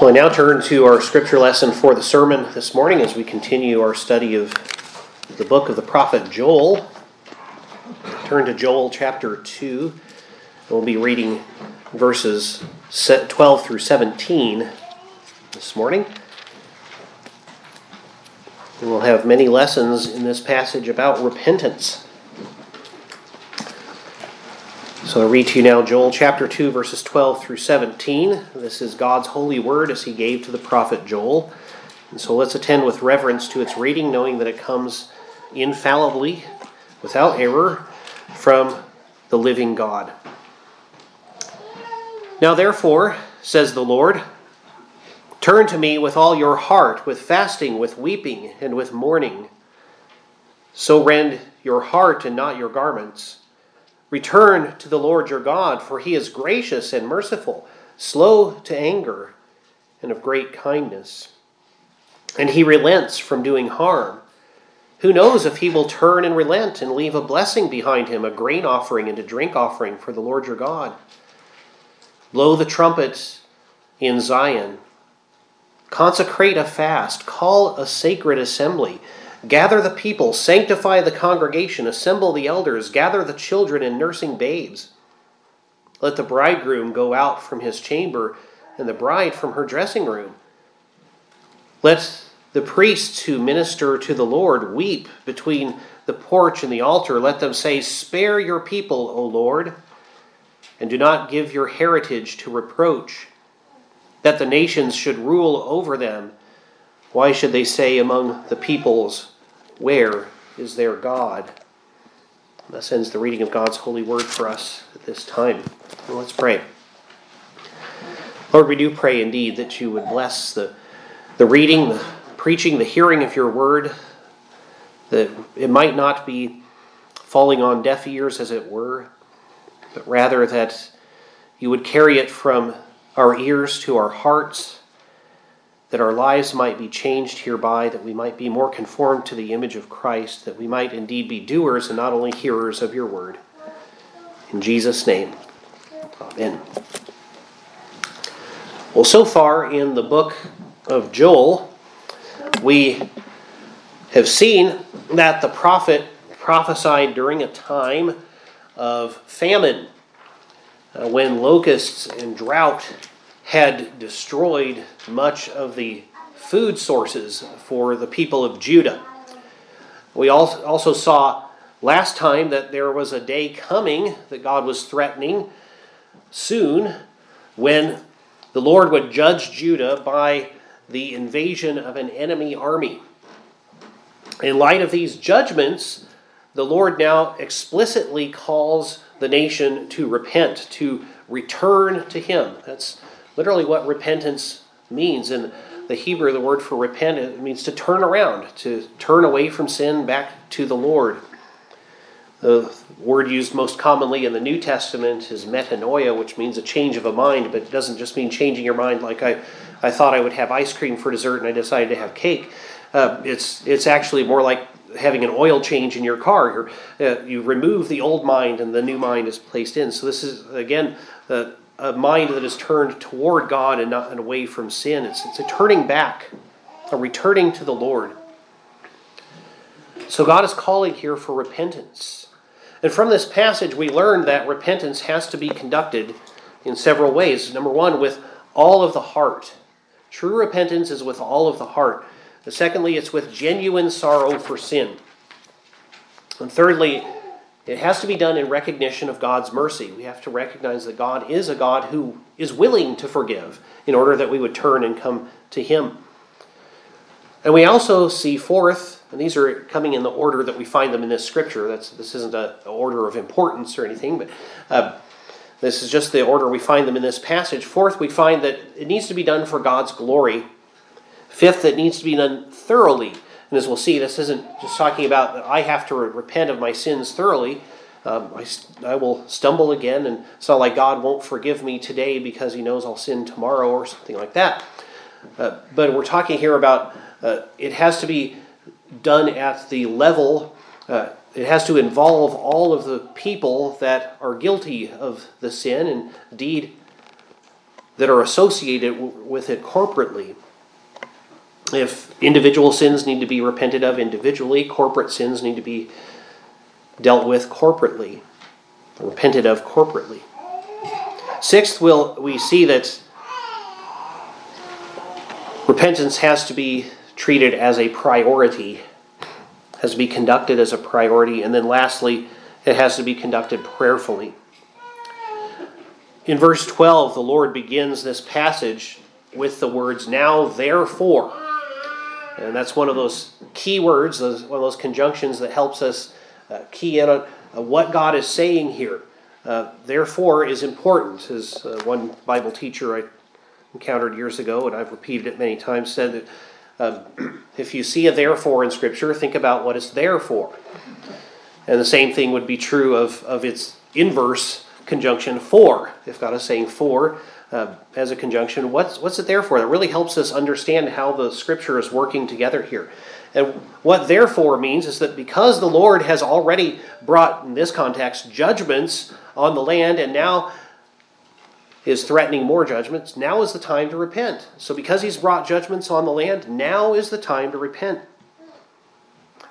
Well, I now turn to our scripture lesson for the sermon this morning as we continue our study of the book of the prophet Joel. Turn to Joel chapter 2. We'll be reading verses 12 through 17 this morning. And we'll have many lessons in this passage about repentance. I read to you now Joel chapter 2, verses 12 through 17. This is God's holy word as he gave to the prophet Joel. And so let's attend with reverence to its reading, knowing that it comes infallibly, without error, from the living God. Now, therefore, says the Lord, turn to me with all your heart, with fasting, with weeping, and with mourning. So rend your heart and not your garments. Return to the Lord your God, for he is gracious and merciful, slow to anger, and of great kindness. And he relents from doing harm. Who knows if he will turn and relent and leave a blessing behind him, a grain offering and a drink offering for the Lord your God? Blow the trumpet in Zion. Consecrate a fast. Call a sacred assembly. Gather the people, sanctify the congregation, assemble the elders, gather the children and nursing babes. Let the bridegroom go out from his chamber and the bride from her dressing room. Let the priests who minister to the Lord weep between the porch and the altar. Let them say, Spare your people, O Lord, and do not give your heritage to reproach, that the nations should rule over them why should they say among the peoples, Where is their God? Thus ends the reading of God's holy word for us at this time. Well, let's pray. Lord, we do pray indeed that you would bless the, the reading, the preaching, the hearing of your word, that it might not be falling on deaf ears, as it were, but rather that you would carry it from our ears to our hearts that our lives might be changed hereby, that we might be more conformed to the image of Christ, that we might indeed be doers and not only hearers of your word. In Jesus' name, amen. Well, so far in the book of Joel, we have seen that the prophet prophesied during a time of famine, uh, when locusts and drought had destroyed much of the food sources for the people of Judah. We also saw last time that there was a day coming that God was threatening soon when the Lord would judge Judah by the invasion of an enemy army. In light of these judgments, the Lord now explicitly calls the nation to repent, to return to Him. That's literally what repentance means. In the Hebrew, the word for repent it means to turn around, to turn away from sin back to the Lord. The word used most commonly in the New Testament is metanoia, which means a change of a mind, but it doesn't just mean changing your mind like I, I thought I would have ice cream for dessert and I decided to have cake. Uh, it's, it's actually more like having an oil change in your car. Uh, you remove the old mind and the new mind is placed in. So, this is, again, uh, a mind that is turned toward God and not and away from sin. It's, it's a turning back, a returning to the Lord. So God is calling here for repentance. And from this passage, we learn that repentance has to be conducted in several ways. Number one, with all of the heart. True repentance is with all of the heart. And secondly, it's with genuine sorrow for sin. And thirdly, it has to be done in recognition of God's mercy. We have to recognize that God is a God who is willing to forgive in order that we would turn and come to Him. And we also see, fourth, and these are coming in the order that we find them in this scripture. That's, this isn't an order of importance or anything, but uh, this is just the order we find them in this passage. Fourth, we find that it needs to be done for God's glory. Fifth, it needs to be done thoroughly and as we'll see, this isn't just talking about that I have to repent of my sins thoroughly. Um, I, I will stumble again, and it's not like God won't forgive me today because He knows I'll sin tomorrow or something like that. Uh, but we're talking here about uh, it has to be done at the level, uh, it has to involve all of the people that are guilty of the sin. And indeed, that are associated with it corporately. If individual sins need to be repented of individually, corporate sins need to be dealt with corporately, repented of corporately. Sixth, we'll, we see that repentance has to be treated as a priority, has to be conducted as a priority, and then lastly, it has to be conducted prayerfully. In verse 12, the Lord begins this passage with the words, Now therefore. And that's one of those key words, one of those conjunctions that helps us uh, key in on uh, what God is saying here. Uh, therefore is important, as uh, one Bible teacher I encountered years ago, and I've repeated it many times, said that um, if you see a therefore in Scripture, think about what it's there for. And the same thing would be true of, of its inverse conjunction for. If God is saying for uh, as a conjunction, what's, what's it there for? That really helps us understand how the scripture is working together here. And what therefore means is that because the Lord has already brought, in this context, judgments on the land and now is threatening more judgments, now is the time to repent. So because he's brought judgments on the land, now is the time to repent.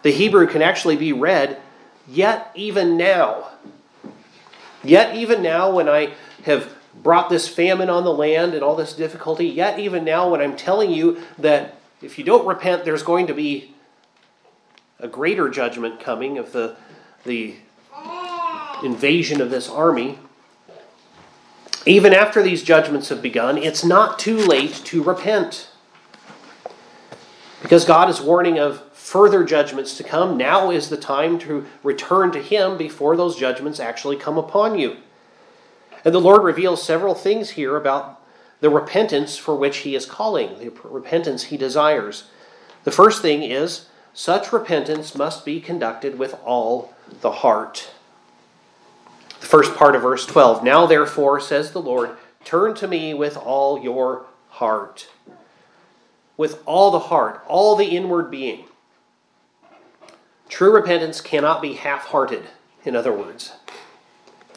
The Hebrew can actually be read, yet even now. Yet, even now, when I have brought this famine on the land and all this difficulty, yet, even now, when I'm telling you that if you don't repent, there's going to be a greater judgment coming of the, the invasion of this army. Even after these judgments have begun, it's not too late to repent. Because God is warning of further judgments to come. Now is the time to return to Him before those judgments actually come upon you. And the Lord reveals several things here about the repentance for which He is calling, the repentance He desires. The first thing is such repentance must be conducted with all the heart. The first part of verse 12 Now therefore, says the Lord, turn to me with all your heart. With all the heart, all the inward being. True repentance cannot be half hearted, in other words.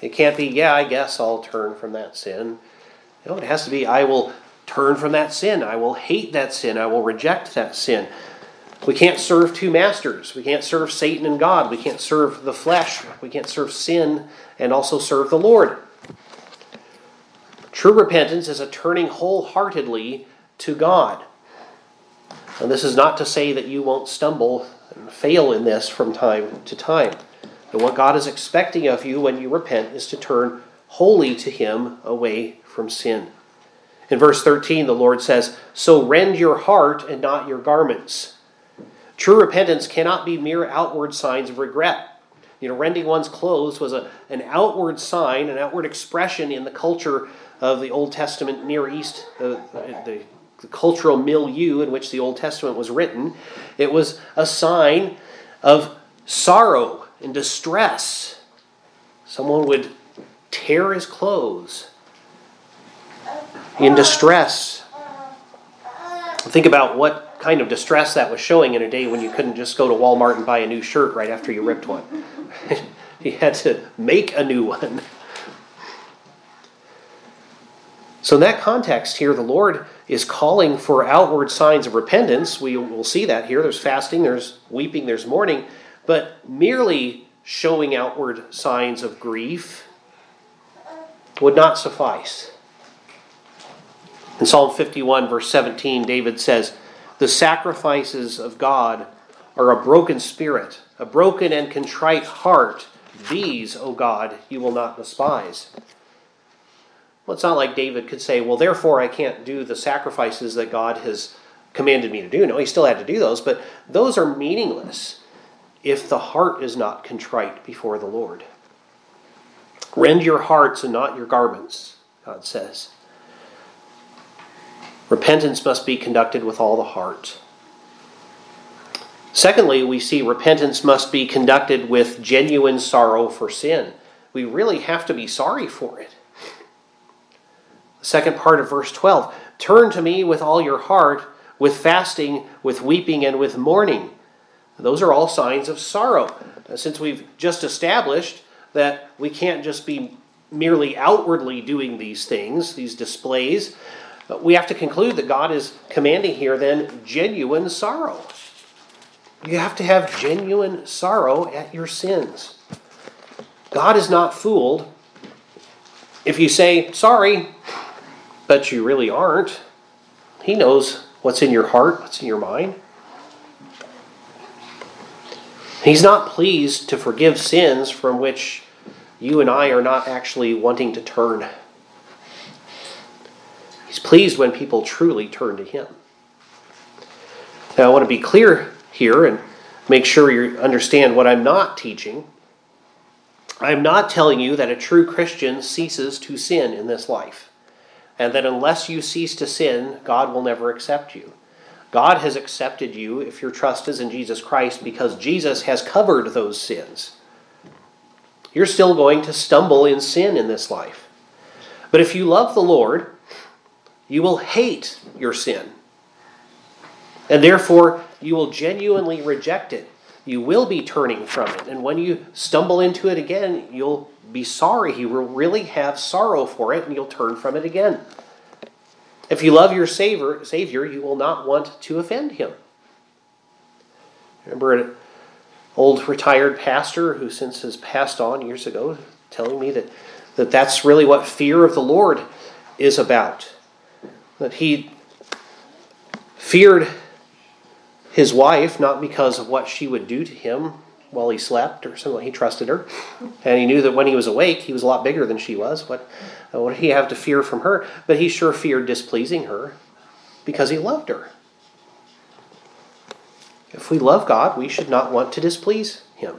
It can't be, yeah, I guess I'll turn from that sin. No, it has to be, I will turn from that sin. I will hate that sin. I will reject that sin. We can't serve two masters. We can't serve Satan and God. We can't serve the flesh. We can't serve sin and also serve the Lord. True repentance is a turning wholeheartedly to God. And this is not to say that you won't stumble and fail in this from time to time. And what God is expecting of you when you repent is to turn wholly to Him away from sin. In verse 13, the Lord says, So rend your heart and not your garments. True repentance cannot be mere outward signs of regret. You know, rending one's clothes was a, an outward sign, an outward expression in the culture of the Old Testament Near East, the the cultural milieu in which the Old Testament was written, it was a sign of sorrow and distress. Someone would tear his clothes in distress. Think about what kind of distress that was showing in a day when you couldn't just go to Walmart and buy a new shirt right after you ripped one. you had to make a new one. So, in that context here, the Lord is calling for outward signs of repentance. We will see that here. There's fasting, there's weeping, there's mourning. But merely showing outward signs of grief would not suffice. In Psalm 51, verse 17, David says, The sacrifices of God are a broken spirit, a broken and contrite heart. These, O God, you will not despise. Well, it's not like David could say, well, therefore I can't do the sacrifices that God has commanded me to do. No, he still had to do those, but those are meaningless if the heart is not contrite before the Lord. Rend your hearts and not your garments, God says. Repentance must be conducted with all the heart. Secondly, we see repentance must be conducted with genuine sorrow for sin. We really have to be sorry for it. The second part of verse 12 Turn to me with all your heart, with fasting, with weeping, and with mourning. Those are all signs of sorrow. Uh, since we've just established that we can't just be merely outwardly doing these things, these displays, uh, we have to conclude that God is commanding here then genuine sorrow. You have to have genuine sorrow at your sins. God is not fooled. If you say, sorry, but you really aren't, He knows what's in your heart, what's in your mind. He's not pleased to forgive sins from which you and I are not actually wanting to turn. He's pleased when people truly turn to Him. Now, I want to be clear here and make sure you understand what I'm not teaching. I'm not telling you that a true Christian ceases to sin in this life, and that unless you cease to sin, God will never accept you. God has accepted you if your trust is in Jesus Christ because Jesus has covered those sins. You're still going to stumble in sin in this life. But if you love the Lord, you will hate your sin. And therefore, you will genuinely reject it. You will be turning from it. And when you stumble into it again, you'll be sorry. You will really have sorrow for it and you'll turn from it again. If you love your Savior, Savior, you will not want to offend him. Remember an old retired pastor who since has passed on years ago telling me that, that that's really what fear of the Lord is about. That he feared his wife not because of what she would do to him while he slept or something. He trusted her. And he knew that when he was awake, he was a lot bigger than she was. What, what did he have to fear from her? But he sure feared displeasing her because he loved her. If we love God, we should not want to displease him.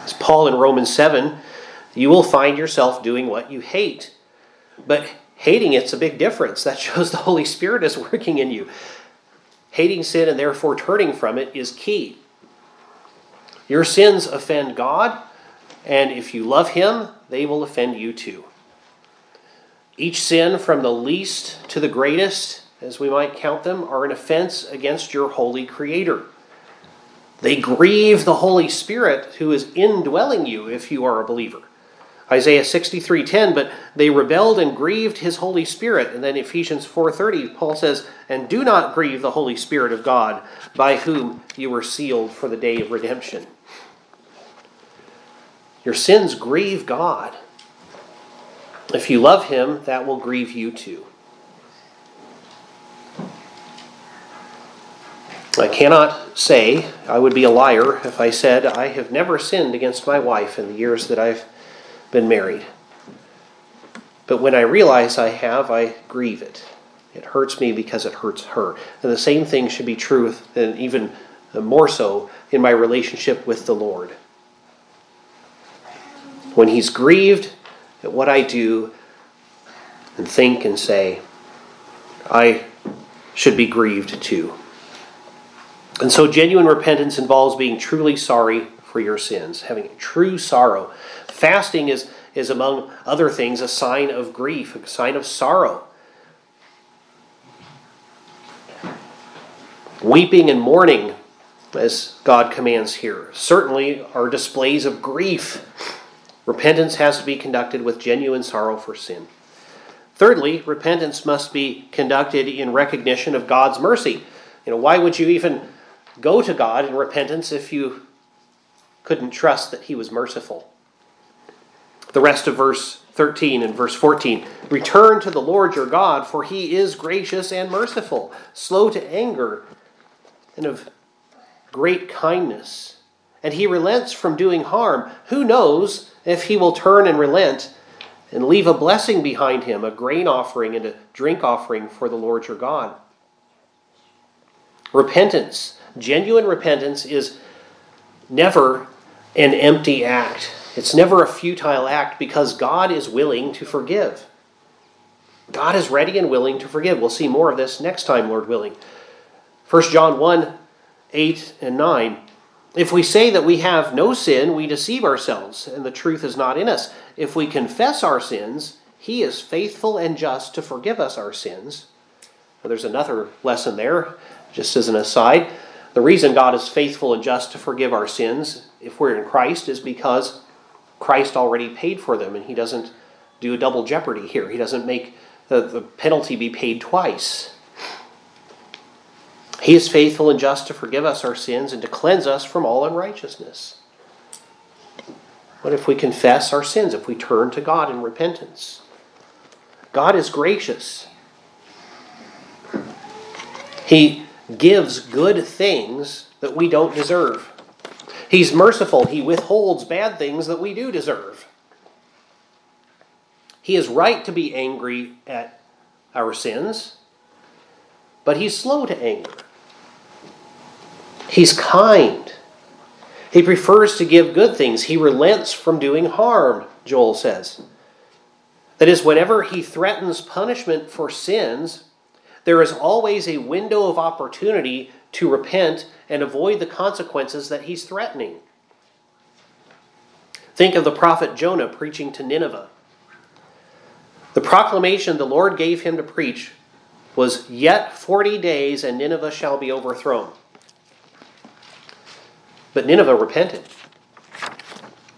As Paul in Romans 7, you will find yourself doing what you hate. But hating it's a big difference. That shows the Holy Spirit is working in you. Hating sin and therefore turning from it is key. Your sins offend God, and if you love Him, they will offend you too. Each sin, from the least to the greatest, as we might count them, are an offense against your holy Creator. They grieve the Holy Spirit who is indwelling you if you are a believer. Isaiah 63:10, but they rebelled and grieved his Holy Spirit. And then Ephesians 4:30, Paul says, "And do not grieve the Holy Spirit of God, by whom you were sealed for the day of redemption." Your sins grieve God. If you love him, that will grieve you too. I cannot say, I would be a liar if I said I have never sinned against my wife in the years that I've been married. But when I realize I have, I grieve it. It hurts me because it hurts her. And the same thing should be true, and even more so, in my relationship with the Lord. When He's grieved at what I do and think and say, I should be grieved too. And so, genuine repentance involves being truly sorry for your sins, having true sorrow. Fasting is, is, among other things, a sign of grief, a sign of sorrow. Weeping and mourning, as God commands here, certainly are displays of grief. Repentance has to be conducted with genuine sorrow for sin. Thirdly, repentance must be conducted in recognition of God's mercy. You know, why would you even go to God in repentance if you couldn't trust that He was merciful? The rest of verse 13 and verse 14 Return to the Lord your God, for he is gracious and merciful, slow to anger, and of great kindness. And he relents from doing harm. Who knows if he will turn and relent and leave a blessing behind him, a grain offering and a drink offering for the Lord your God? Repentance, genuine repentance, is never an empty act. It's never a futile act because God is willing to forgive. God is ready and willing to forgive. We'll see more of this next time, Lord willing. 1 John 1 8 and 9. If we say that we have no sin, we deceive ourselves, and the truth is not in us. If we confess our sins, he is faithful and just to forgive us our sins. There's another lesson there, just as an aside. The reason God is faithful and just to forgive our sins, if we're in Christ, is because Christ already paid for them, and he doesn't do a double jeopardy here. He doesn't make the, the penalty be paid twice. He is faithful and just to forgive us our sins and to cleanse us from all unrighteousness. What if we confess our sins, if we turn to God in repentance? God is gracious. He gives good things that we don't deserve. He's merciful. He withholds bad things that we do deserve. He is right to be angry at our sins, but he's slow to anger. He's kind. He prefers to give good things. He relents from doing harm, Joel says. That is, whenever he threatens punishment for sins, there is always a window of opportunity to repent and avoid the consequences that he's threatening. Think of the prophet Jonah preaching to Nineveh. The proclamation the Lord gave him to preach was Yet 40 days and Nineveh shall be overthrown. But Nineveh repented,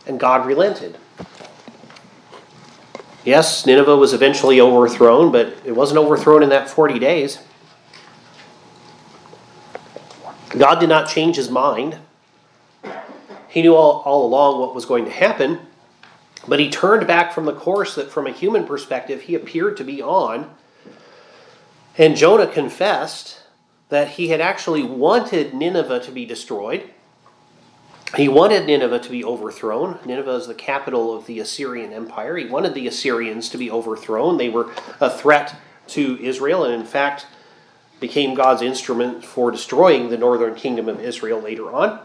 and God relented. Yes, Nineveh was eventually overthrown, but it wasn't overthrown in that 40 days. God did not change his mind. He knew all, all along what was going to happen, but he turned back from the course that, from a human perspective, he appeared to be on. And Jonah confessed that he had actually wanted Nineveh to be destroyed. He wanted Nineveh to be overthrown. Nineveh is the capital of the Assyrian Empire. He wanted the Assyrians to be overthrown. They were a threat to Israel, and in fact, became God's instrument for destroying the northern kingdom of Israel later on.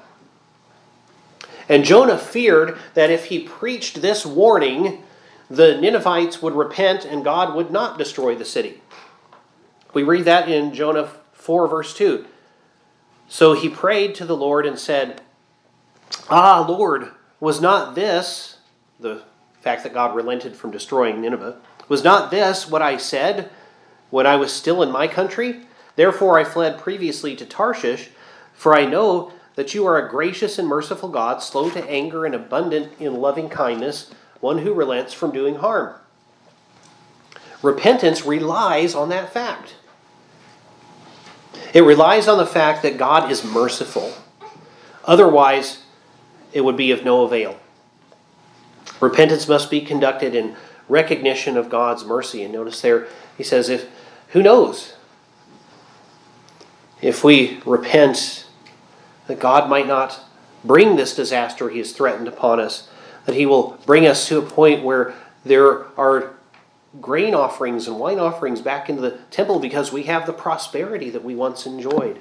And Jonah feared that if he preached this warning, the Ninevites would repent and God would not destroy the city. We read that in Jonah 4, verse 2. So he prayed to the Lord and said, Ah, Lord, was not this, the fact that God relented from destroying Nineveh, was not this what I said when I was still in my country? Therefore I fled previously to Tarshish, for I know that you are a gracious and merciful God, slow to anger and abundant in loving kindness, one who relents from doing harm. Repentance relies on that fact. It relies on the fact that God is merciful. Otherwise, it would be of no avail. Repentance must be conducted in recognition of God's mercy. And notice there, he says, if who knows? If we repent, that God might not bring this disaster he has threatened upon us, that he will bring us to a point where there are grain offerings and wine offerings back into the temple because we have the prosperity that we once enjoyed.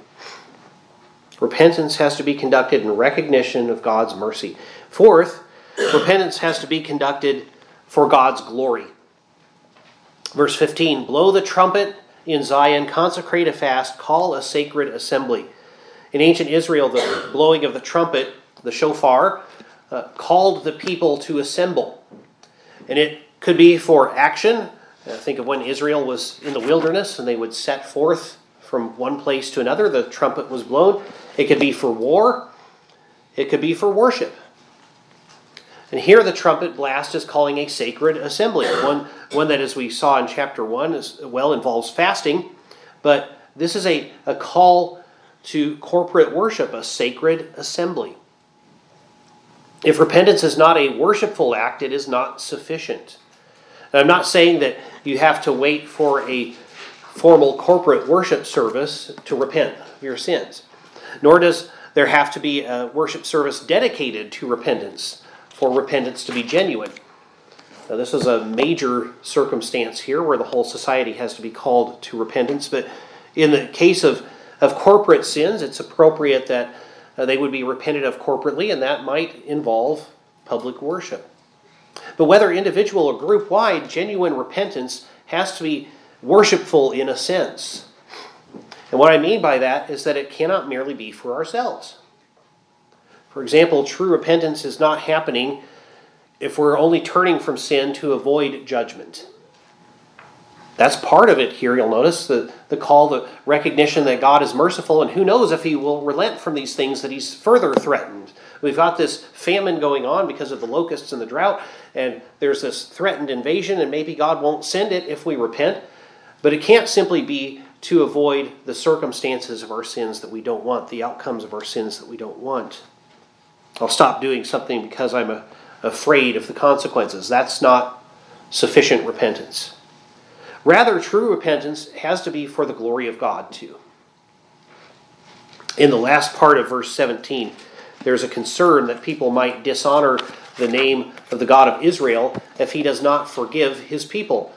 Repentance has to be conducted in recognition of God's mercy. Fourth, repentance has to be conducted for God's glory. Verse 15 Blow the trumpet in Zion, consecrate a fast, call a sacred assembly. In ancient Israel, the blowing of the trumpet, the shofar, uh, called the people to assemble. And it could be for action. Uh, think of when Israel was in the wilderness and they would set forth from one place to another, the trumpet was blown. It could be for war, it could be for worship. And here the trumpet blast is calling a sacred assembly, one, one that, as we saw in chapter 1, is, well involves fasting, but this is a, a call to corporate worship, a sacred assembly. If repentance is not a worshipful act, it is not sufficient. And I'm not saying that you have to wait for a formal corporate worship service to repent of your sins nor does there have to be a worship service dedicated to repentance for repentance to be genuine. Now, this is a major circumstance here where the whole society has to be called to repentance, but in the case of, of corporate sins, it's appropriate that uh, they would be repented of corporately, and that might involve public worship. But whether individual or group wide, genuine repentance has to be worshipful in a sense. And what I mean by that is that it cannot merely be for ourselves. For example, true repentance is not happening if we're only turning from sin to avoid judgment. That's part of it here, you'll notice the, the call, the recognition that God is merciful, and who knows if He will relent from these things that He's further threatened. We've got this famine going on because of the locusts and the drought, and there's this threatened invasion, and maybe God won't send it if we repent. But it can't simply be to avoid the circumstances of our sins that we don't want, the outcomes of our sins that we don't want. I'll stop doing something because I'm a, afraid of the consequences. That's not sufficient repentance. Rather, true repentance has to be for the glory of God, too. In the last part of verse 17, there's a concern that people might dishonor the name of the God of Israel if he does not forgive his people.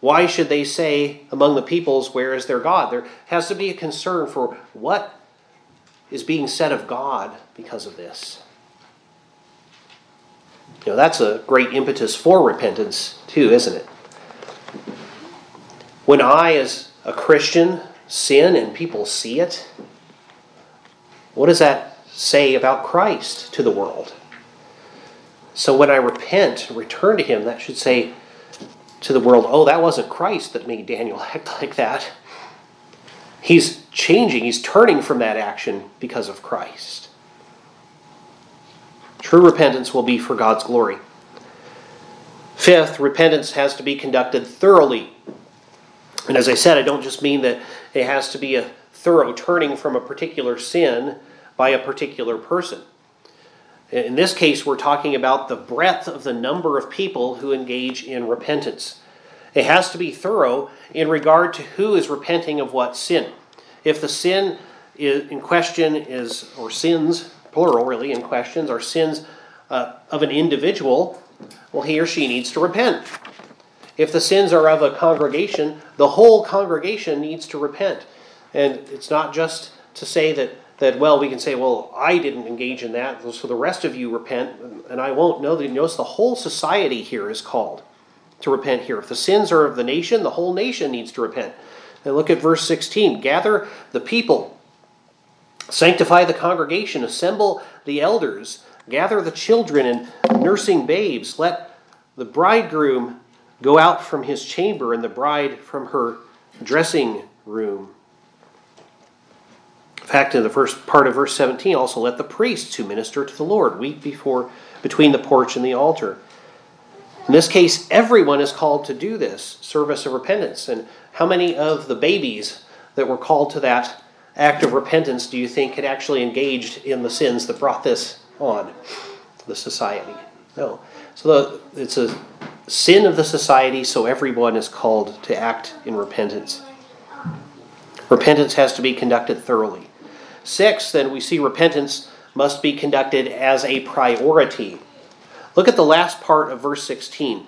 Why should they say among the peoples, Where is their God? There has to be a concern for what is being said of God because of this. You know, that's a great impetus for repentance, too, isn't it? When I, as a Christian, sin and people see it, what does that say about Christ to the world? So when I repent and return to Him, that should say to the world, oh, that wasn't Christ that made Daniel act like that. He's changing, he's turning from that action because of Christ. True repentance will be for God's glory. Fifth, repentance has to be conducted thoroughly. And as I said, I don't just mean that it has to be a thorough turning from a particular sin by a particular person. In this case, we're talking about the breadth of the number of people who engage in repentance. It has to be thorough in regard to who is repenting of what sin. If the sin in question is, or sins, plural really, in questions, are sins uh, of an individual, well, he or she needs to repent. If the sins are of a congregation, the whole congregation needs to repent. And it's not just to say that, that well, we can say, well, I didn't engage in that, so the rest of you repent, and I won't. No, notice the whole society here is called to repent here. If the sins are of the nation, the whole nation needs to repent. And look at verse 16 gather the people, sanctify the congregation, assemble the elders, gather the children and nursing babes. Let the bridegroom go out from his chamber and the bride from her dressing room. In fact, in the first part of verse 17, also let the priests who minister to the Lord weep before between the porch and the altar. In this case, everyone is called to do this service of repentance. And how many of the babies that were called to that act of repentance do you think had actually engaged in the sins that brought this on the society? No. So the, it's a sin of the society, so everyone is called to act in repentance. Repentance has to be conducted thoroughly. Six, then we see repentance must be conducted as a priority. Look at the last part of verse 16.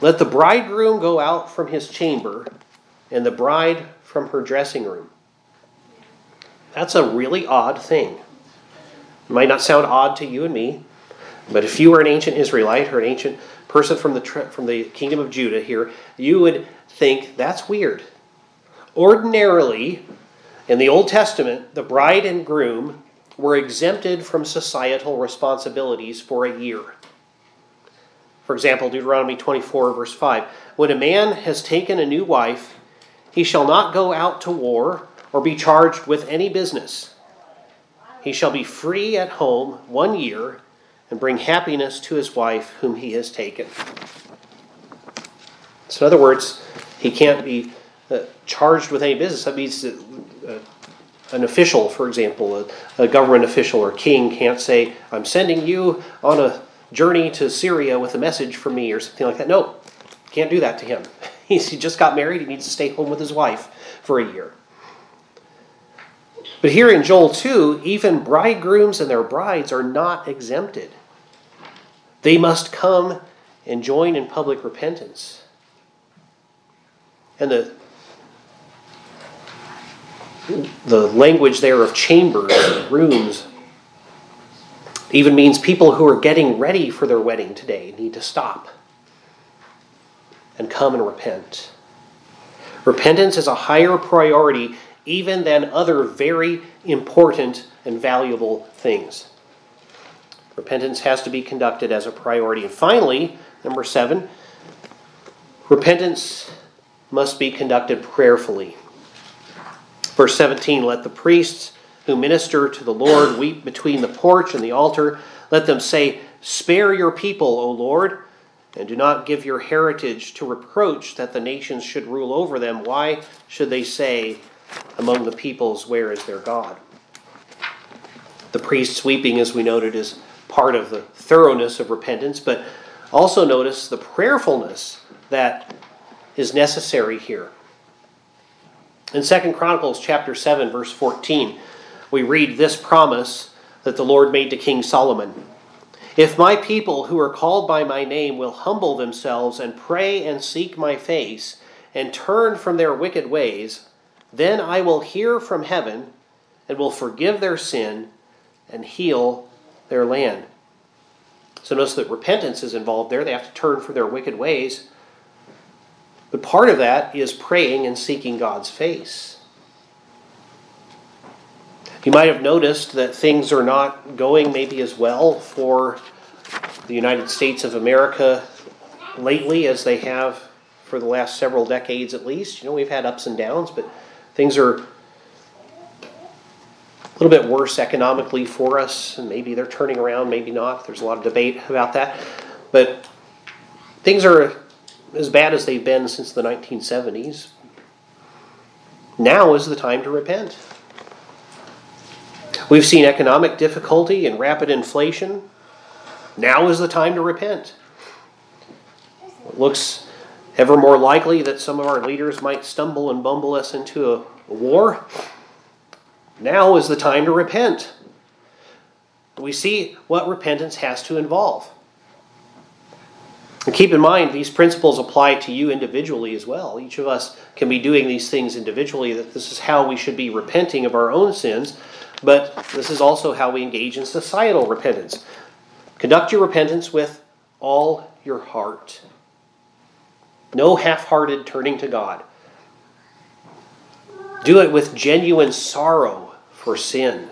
Let the bridegroom go out from his chamber, and the bride from her dressing room. That's a really odd thing. It might not sound odd to you and me, but if you were an ancient Israelite or an ancient person from the, from the kingdom of Judah here, you would think that's weird. Ordinarily, in the Old Testament, the bride and groom were exempted from societal responsibilities for a year. For example, Deuteronomy 24, verse 5 When a man has taken a new wife, he shall not go out to war or be charged with any business. He shall be free at home one year and bring happiness to his wife whom he has taken. So, in other words, he can't be uh, charged with any business. That means that uh, an official, for example, a, a, government official or king can't say, I'm sending you on a journey to Syria with a message from me or something like that. No, can't do that to him. He's, he just got married, he needs to stay home with his wife for a year. But here in Joel 2, even bridegrooms and their brides are not exempted. They must come and join in public repentance. And the the language there of chambers, and rooms, even means people who are getting ready for their wedding today need to stop and come and repent. Repentance is a higher priority even than other very important and valuable things. Repentance has to be conducted as a priority. And finally, number seven, repentance must be conducted prayerfully. Verse 17 Let the priests who minister to the Lord weep between the porch and the altar. Let them say, Spare your people, O Lord, and do not give your heritage to reproach that the nations should rule over them. Why should they say among the peoples, Where is their God? The priest's weeping, as we noted, is part of the thoroughness of repentance, but also notice the prayerfulness that is necessary here. In 2 Chronicles chapter 7 verse 14, we read this promise that the Lord made to King Solomon. If my people who are called by my name will humble themselves and pray and seek my face and turn from their wicked ways, then I will hear from heaven and will forgive their sin and heal their land. So notice that repentance is involved there. They have to turn from their wicked ways. But part of that is praying and seeking God's face. You might have noticed that things are not going maybe as well for the United States of America lately as they have for the last several decades at least. You know, we've had ups and downs, but things are a little bit worse economically for us, and maybe they're turning around, maybe not. There's a lot of debate about that. But things are as bad as they've been since the 1970s. Now is the time to repent. We've seen economic difficulty and rapid inflation. Now is the time to repent. It looks ever more likely that some of our leaders might stumble and bumble us into a, a war. Now is the time to repent. We see what repentance has to involve. And keep in mind, these principles apply to you individually as well. Each of us can be doing these things individually, that this is how we should be repenting of our own sins, but this is also how we engage in societal repentance. Conduct your repentance with all your heart. No half hearted turning to God. Do it with genuine sorrow for sin.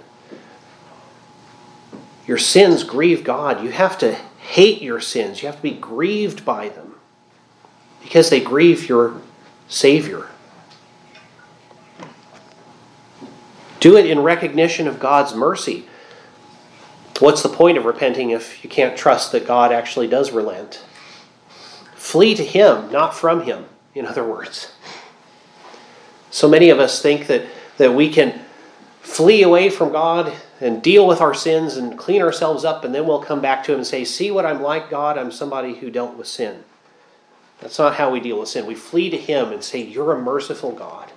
Your sins grieve God. You have to hate your sins, you have to be grieved by them because they grieve your Savior. Do it in recognition of God's mercy. What's the point of repenting if you can't trust that God actually does relent? Flee to Him, not from Him, in other words. So many of us think that, that we can flee away from God and deal with our sins and clean ourselves up, and then we'll come back to Him and say, See what I'm like, God? I'm somebody who dealt with sin. That's not how we deal with sin. We flee to Him and say, You're a merciful God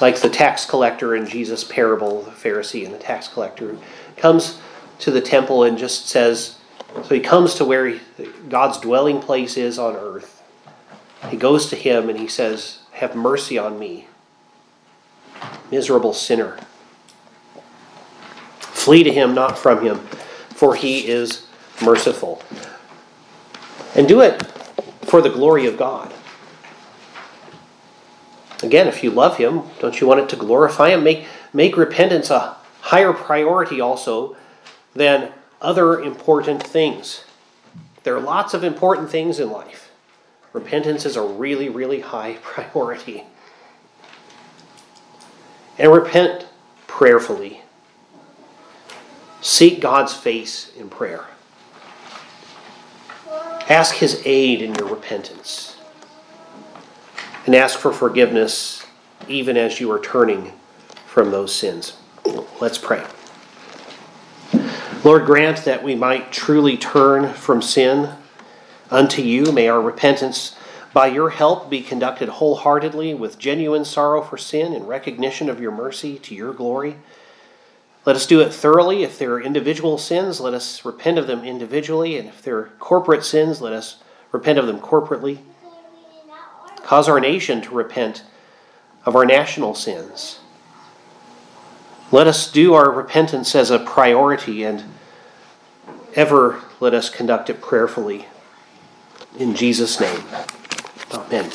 like the tax collector in Jesus' parable, the Pharisee and the tax collector, comes to the temple and just says, so he comes to where he, God's dwelling place is on earth. He goes to him and he says, Have mercy on me, miserable sinner. Flee to him, not from him, for he is merciful. And do it for the glory of God. Again, if you love Him, don't you want it to glorify Him? Make, make repentance a higher priority also than other important things. There are lots of important things in life. Repentance is a really, really high priority. And repent prayerfully. Seek God's face in prayer. Ask His aid in your repentance and ask for forgiveness even as you are turning from those sins. Let's pray. Lord, grant that we might truly turn from sin unto you. May our repentance, by your help, be conducted wholeheartedly with genuine sorrow for sin and recognition of your mercy to your glory. Let us do it thoroughly. If there are individual sins, let us repent of them individually. And if there are corporate sins, let us repent of them corporately. Cause our nation to repent of our national sins. Let us do our repentance as a priority and ever let us conduct it prayerfully. In Jesus' name, amen.